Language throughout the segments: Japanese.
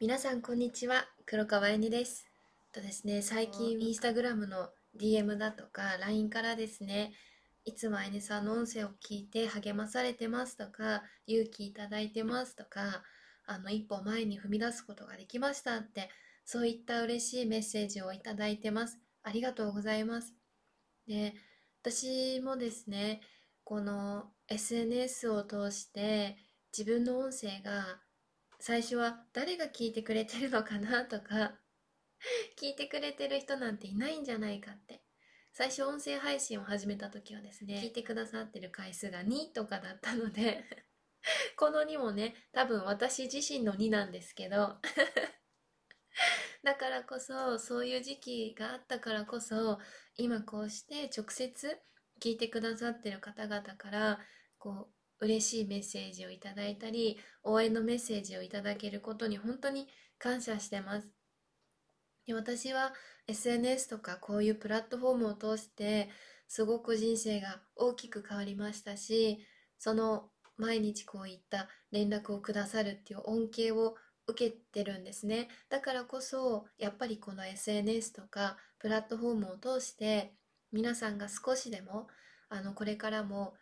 皆さんこんにちは。黒川えにです。とですね最近インスタグラムの DM だとか LINE からですねいつもあいねさんの音声を聞いて励まされてますとか勇気いただいてますとかあの一歩前に踏み出すことができましたってそういった嬉しいメッセージをいただいてます。ありがとうございます。で私もですねこの SNS を通して自分の音声が最初は誰が聞いてくれてるのかなとか聞いてくれてる人なんていないんじゃないかって。最初音声配信を始めた時はですね聞いてくださってる回数が2とかだったのでこの2もね多分私自身の2なんですけどだからこそそういう時期があったからこそ今こうして直接聞いてくださってる方々からこう嬉しいメッセージをいただいたり応援のメッセージをいただけることに本当に感謝してます。で私は SNS とかこういうプラットフォームを通してすごく人生が大きく変わりましたしその毎日こういった連絡をくださるっていう恩恵を受けてるんですね。だからこそやっぱりこの SNS とかプラットフォームを通して皆さんが少しでもあのこれからも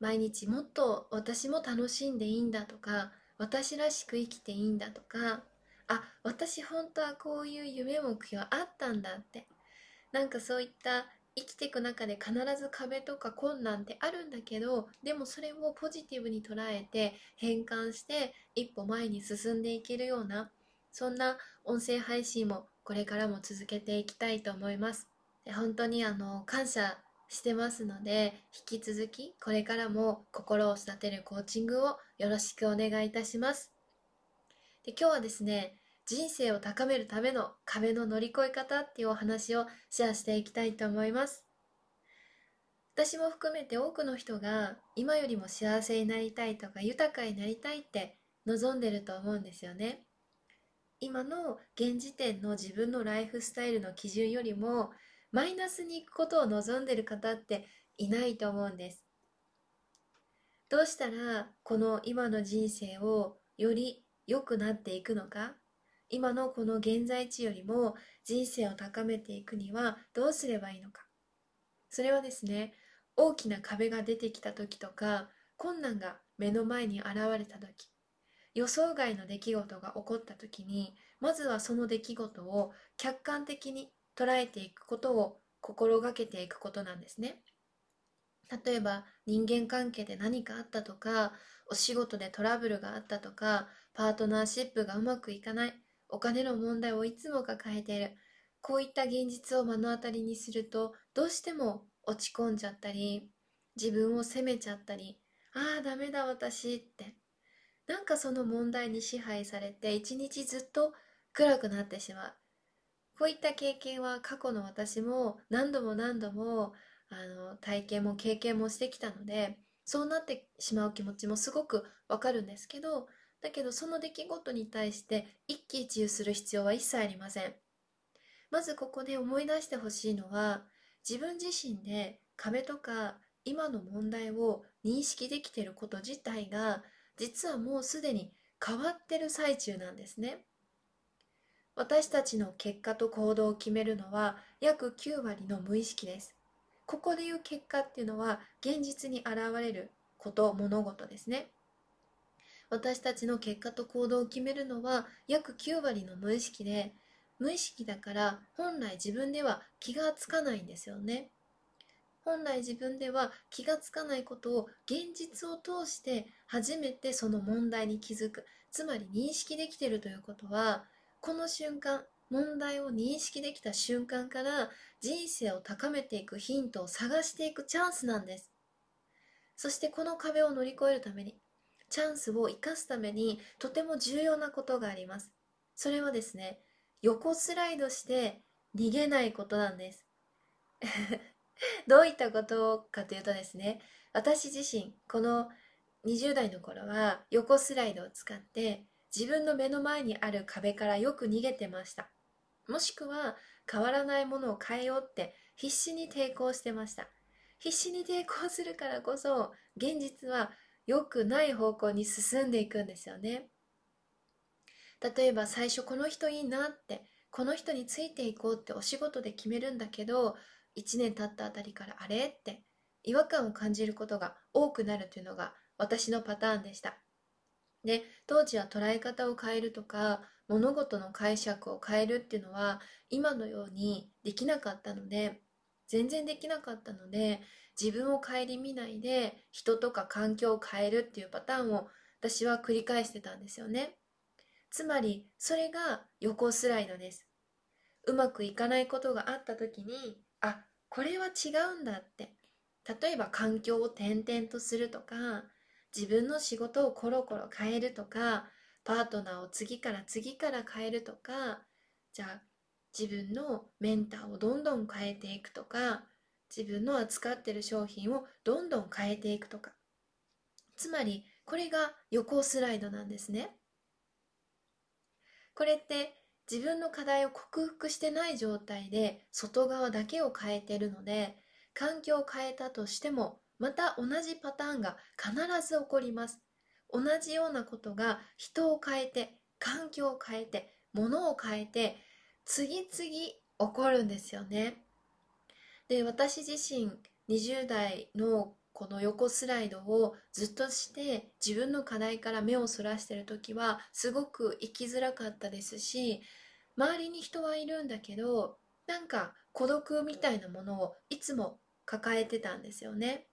毎日もっと私も楽しんでいいんだとか私らしく生きていいんだとかあ私本当はこういう夢目標あったんだって。なんかそういった生きていく中で必ず壁とか困難ってあるんだけどでもそれをポジティブに捉えて変換して一歩前に進んでいけるようなそんな音声配信もこれからも続けていきたいと思います。本当にあの感謝してますので引き続きこれからも心を育てるコーチングをよろしくお願いいたします。で今日はですね人生を高めるための壁の乗り越え方っていうお話をシェアしていきたいと思います。私も含めて多くの人が今よりも幸せになりたいとか豊かになりたいって望んでると思うんですよね。今の現時点の自分のライフスタイルの基準よりもマイナスに行くことを望んでる方っていないと思うんです。どうしたらこの今の人生をより良くなっていくのか？今のこの現在地よりも人生を高めていくにはどうすればいいのか？それはですね大きな壁が出てきた時とか困難が目の前に現れた時予想外の出来事が起こった時にまずはその出来事を客観的に捉えていくことを心がけていくことなんですね。例えば人間関係で何かあったとかお仕事でトラブルがあったとかパートナーシップがうまくいかないお金の問題をいつも抱えているこういった現実を目の当たりにするとどうしても落ち込んじゃったり自分を責めちゃったりああダメだ私ってなんかその問題に支配されて一日ずっと暗くなってしまう。こういった経験は過去の私も何度も何度もあの体験も経験もしてきたのでそうなってしまう気持ちもすごくわかるんですけどだけどその出来事に対して一喜一憂する必要は一切ありません。まずここで思い出してほしいのは自分自身で壁とか今の問題を認識できていること自体が実はもうすでに変わってる最中なんですね。私たちの結果と行動を決めるのは約9割の無意識です。ここでいう結果っていうのは現実に現れること物事ですね。私たちの結果と行動を決めるのは約9割の無意識で無意識だから本来自分では気がつかないんですよね。本来自分では気がつかないことを現実を通して初めてその問題に気づく。つまり認識できてるということはこの瞬間問題を認識できた瞬間から人生を高めていくヒントを探していくチャンスなんですそしてこの壁を乗り越えるためにチャンスを生かすためにとても重要なことがあります。それはですね、横スライドして逃げないことなんです。どういったことかというとですね、私自身、この20代の頃は横スライドを使って自分の目の前にある壁からよく逃げてました。もしくは変わらないものを変えようって必死に抵抗してました。必死に抵抗するからこそ現実は良くない方向に進んでいくんですよね。例えば最初この人いいなってこの人についていこうってお仕事で決めるんだけど1年経ったあたりからあれって違和感を感じることが多くなるというのが私のパターンでしたで当時は捉え方を変えるとか物事の解釈を変えるっていうのは今のようにできなかったので全然できなかったので自分を顧みないで人とか環境を変えるっていうパターンを私は繰り返してたんですよね。つまりそれが横スライドです。うまくいかないことがあった時にあこれは違うんだって。例えば環境を転々とするとか自分の仕事をコロコロ変えるとかパートナーを次から次から変えるとかじゃあ自分のメンターをどんどん変えていくとか自分の扱ってる商品をどんどん変えていくとか。つまりこれが横スライドなんですね。これって自分の課題を克服してない状態で外側だけを変えてるので環境を変えたとしてもまた同じパターンが必ず起こります。同じようなことが人を変えて環境を変えて物を変えて次々起こるんですよね。で私自身20代のこの横スライドをずっとして自分の課題から目をそらしてる時はすごく生きづらかったですし周りに人はいるんだけどなんか孤独みたいなものをいつも抱えてたんですよね。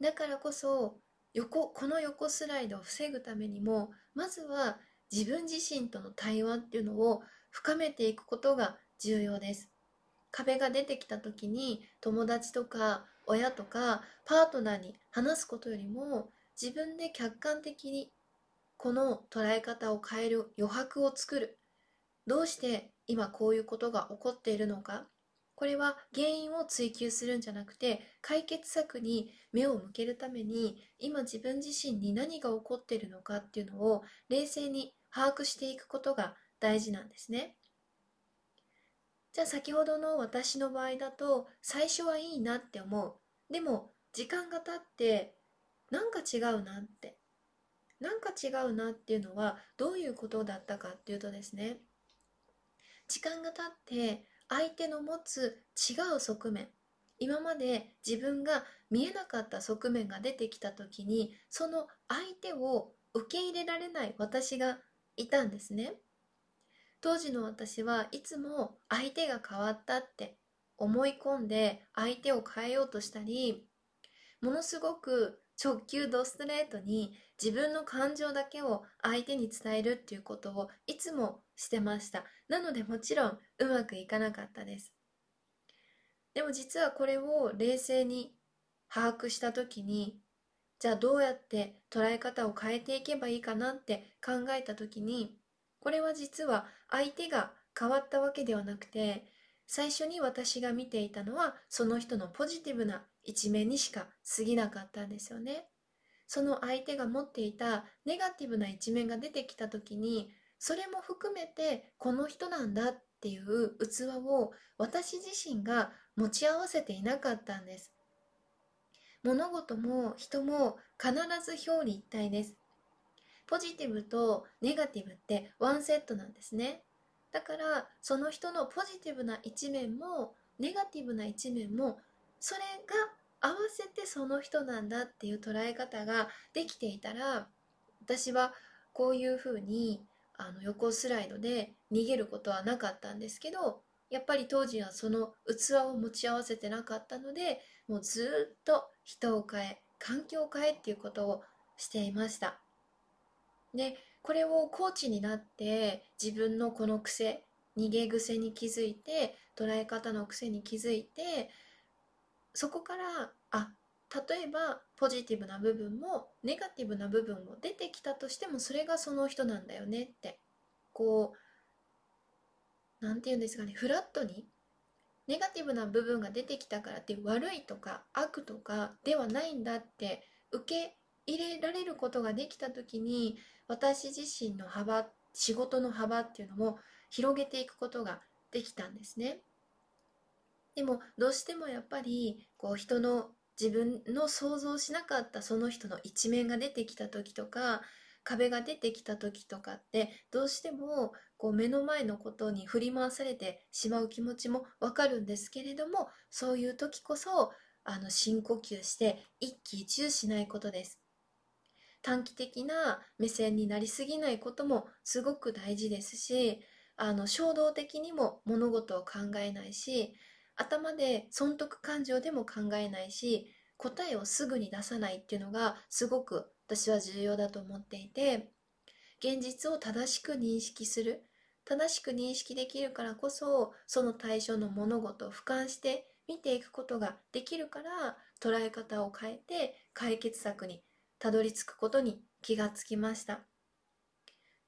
だからこそ横この横スライドを防ぐためにもまずは自分自身との対話っていうのを深めていくことが重要です。壁が出てきた時に友達とか親とかパートナーに話すことよりも自分で客観的にこの捉え方を変える余白を作る。どうして今こういうことが起こっているのか。これは原因を追求するんじゃなくて解決策に目を向けるために今自分自身に何が起こっているのかっていうのを冷静に把握していくことが大事なんですね。じゃあ先ほどの私の場合だと最初はいいなって思う。でも時間が経ってなんか違うなってなんか違うなっていうのはどういうことだったかっていうとですね時間が経って相手の持つ違う側面。今まで自分が見えなかった側面が出てきた時にその相手を受け入れられない私がいたんですね。当時の私はいつも相手が変わったって思い込んで相手を変えようとしたりものすごく直球ドストレートに自分の感情だけを相手に伝えるっていうことをいつもしてました。なのでもちろんうまくいかなかったです。でも実はこれを冷静に把握した時にじゃあどうやって捉え方を変えていけばいいかなって考えた時にこれは実は相手が変わったわけではなくて最初に私が見ていたのはその人のポジティブな一面にしか過ぎなかったんですよね。その相手が持っていたネガティブな一面が出てきた時にそれも含めてこの人なんだっていう器を私自身が持ち合わせていなかったんです。物事も人も必ず表裏一体です。ポジティブとネガティブってワンセットなんですね。だからその人のポジティブな一面もネガティブな一面もそれが合わせてその人なんだっていう捉え方ができていたら私はこういうふうにあの横スライドで逃げることはなかったんですけどやっぱり当時はその器を持ち合わせてなかったのでもうずっと人を変え環境を変えっていうことをしていました。でこれをコーチになって自分のこの癖逃げ癖に気づいて捉え方の癖に気づいてそこからあ例えばポジティブな部分もネガティブな部分も出てきたとしてもそれがその人なんだよねってこう何て言うんですかねフラットにネガティブな部分が出てきたからって悪いとか悪とかではないんだって受け入れられることができた時に私自身の幅仕事の幅っていうのも広げていくことができたんですね。でもどうしてもやっぱりこう人の自分の想像しなかったその人の一面が出てきた時とか壁が出てきた時とかってどうしてもこう目の前のことに振り回されてしまう気持ちもわかるんですけれどもそういう時こそあの深呼吸して一喜一憂しないことです。短期的な目線になりすぎないこともすごく大事ですしあの衝動的にも物事を考えないし頭で損得感情でも考えないし答えをすぐに出さないっていうのがすごく私は重要だと思っていて現実を正しく認識する。正しく認識できるからこそその対象の物事を俯瞰して見ていくことができるから捉え方を変えて解決策にたどり着くことに気がつきました。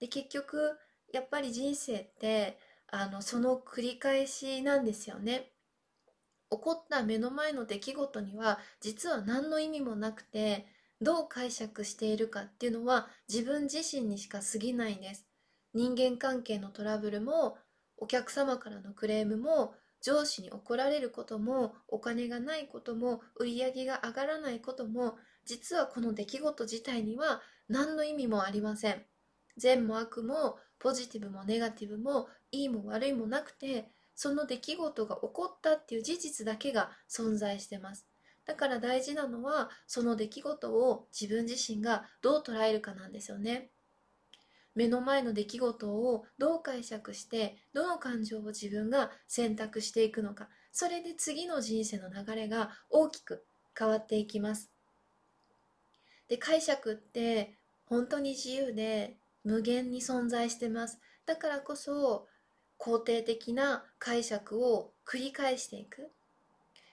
で結局やっぱり人生ってあのその繰り返しなんですよね。起こった目の前の出来事には実は何の意味もなくてどう解釈しているかっていうのは自分自身にしか過ぎないんです。人間関係のトラブルもお客様からのクレームも上司に怒られることもお金がないことも売り上げが上がらないことも実はこの出来事自体には何の意味もありません。善も悪もポジティブもネガティブもいいも悪いもなくてその出来事が起こったっていう事実だけが存在してます。だから大事なのはその出来事を自分自身がどう捉えるかなんですよね。目の前の出来事をどう解釈してどの感情を自分が選択していくのか。それで次の人生の流れが大きく変わっていきます。で解釈って本当に自由で無限に存在してます。だからこそ肯定的な解釈を繰り返していく。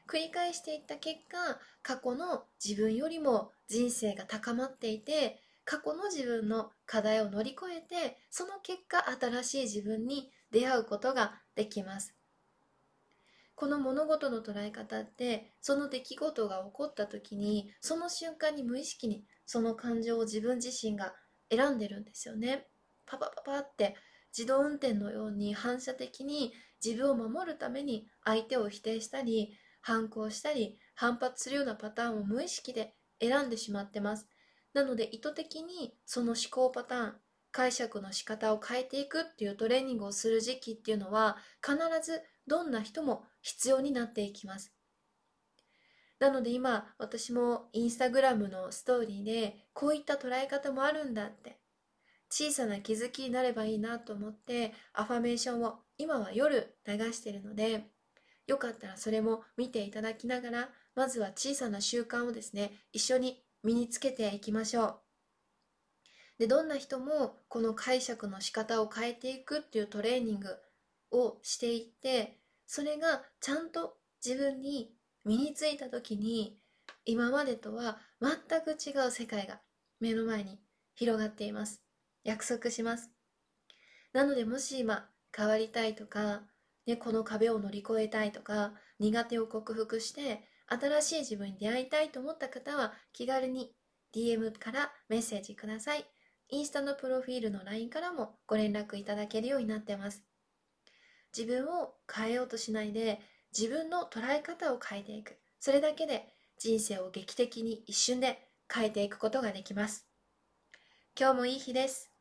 繰り返していった結果過去の自分よりも人生が高まっていて過去の自分の課題を乗り越えてその結果新しい自分に出会うことができます。この物事の捉え方ってその出来事が起こった時にその瞬間に無意識にその感情を自分自身が選んでるんですよね。パパパパって自動運転のように反射的に自分を守るために相手を否定したり反抗したり反発するようなパターンを無意識で選んでしまってます。なので意図的にその思考パターン解釈の仕方を変えていくっていうトレーニングをする時期っていうのは必ずどんな人も必要になっていきます。なので今私もインスタグラムのストーリーでこういった捉え方もあるんだって。小さな気づきになればいいなと思ってアファメーションを今は夜流してるのでよかったらそれも見ていただきながらまずは小さな習慣をですね一緒に身につけていきましょう。でどんな人もこの解釈の仕方を変えていくっていうトレーニングをしていってそれがちゃんと自分に身についた時に今までとは全く違う世界が目の前に広がっています約束します。なのでもし今変わりたいとか、ね、この壁を乗り越えたいとか、苦手を克服して新しい自分に出会いたいと思った方は気軽に DM からメッセージください。インスタのプロフィールの LINE からもご連絡いただけるようになってます。自分を変えようとしないで自分の捉え方を変えていく。それだけで人生を劇的に一瞬で変えていくことができます。今日もいい日です。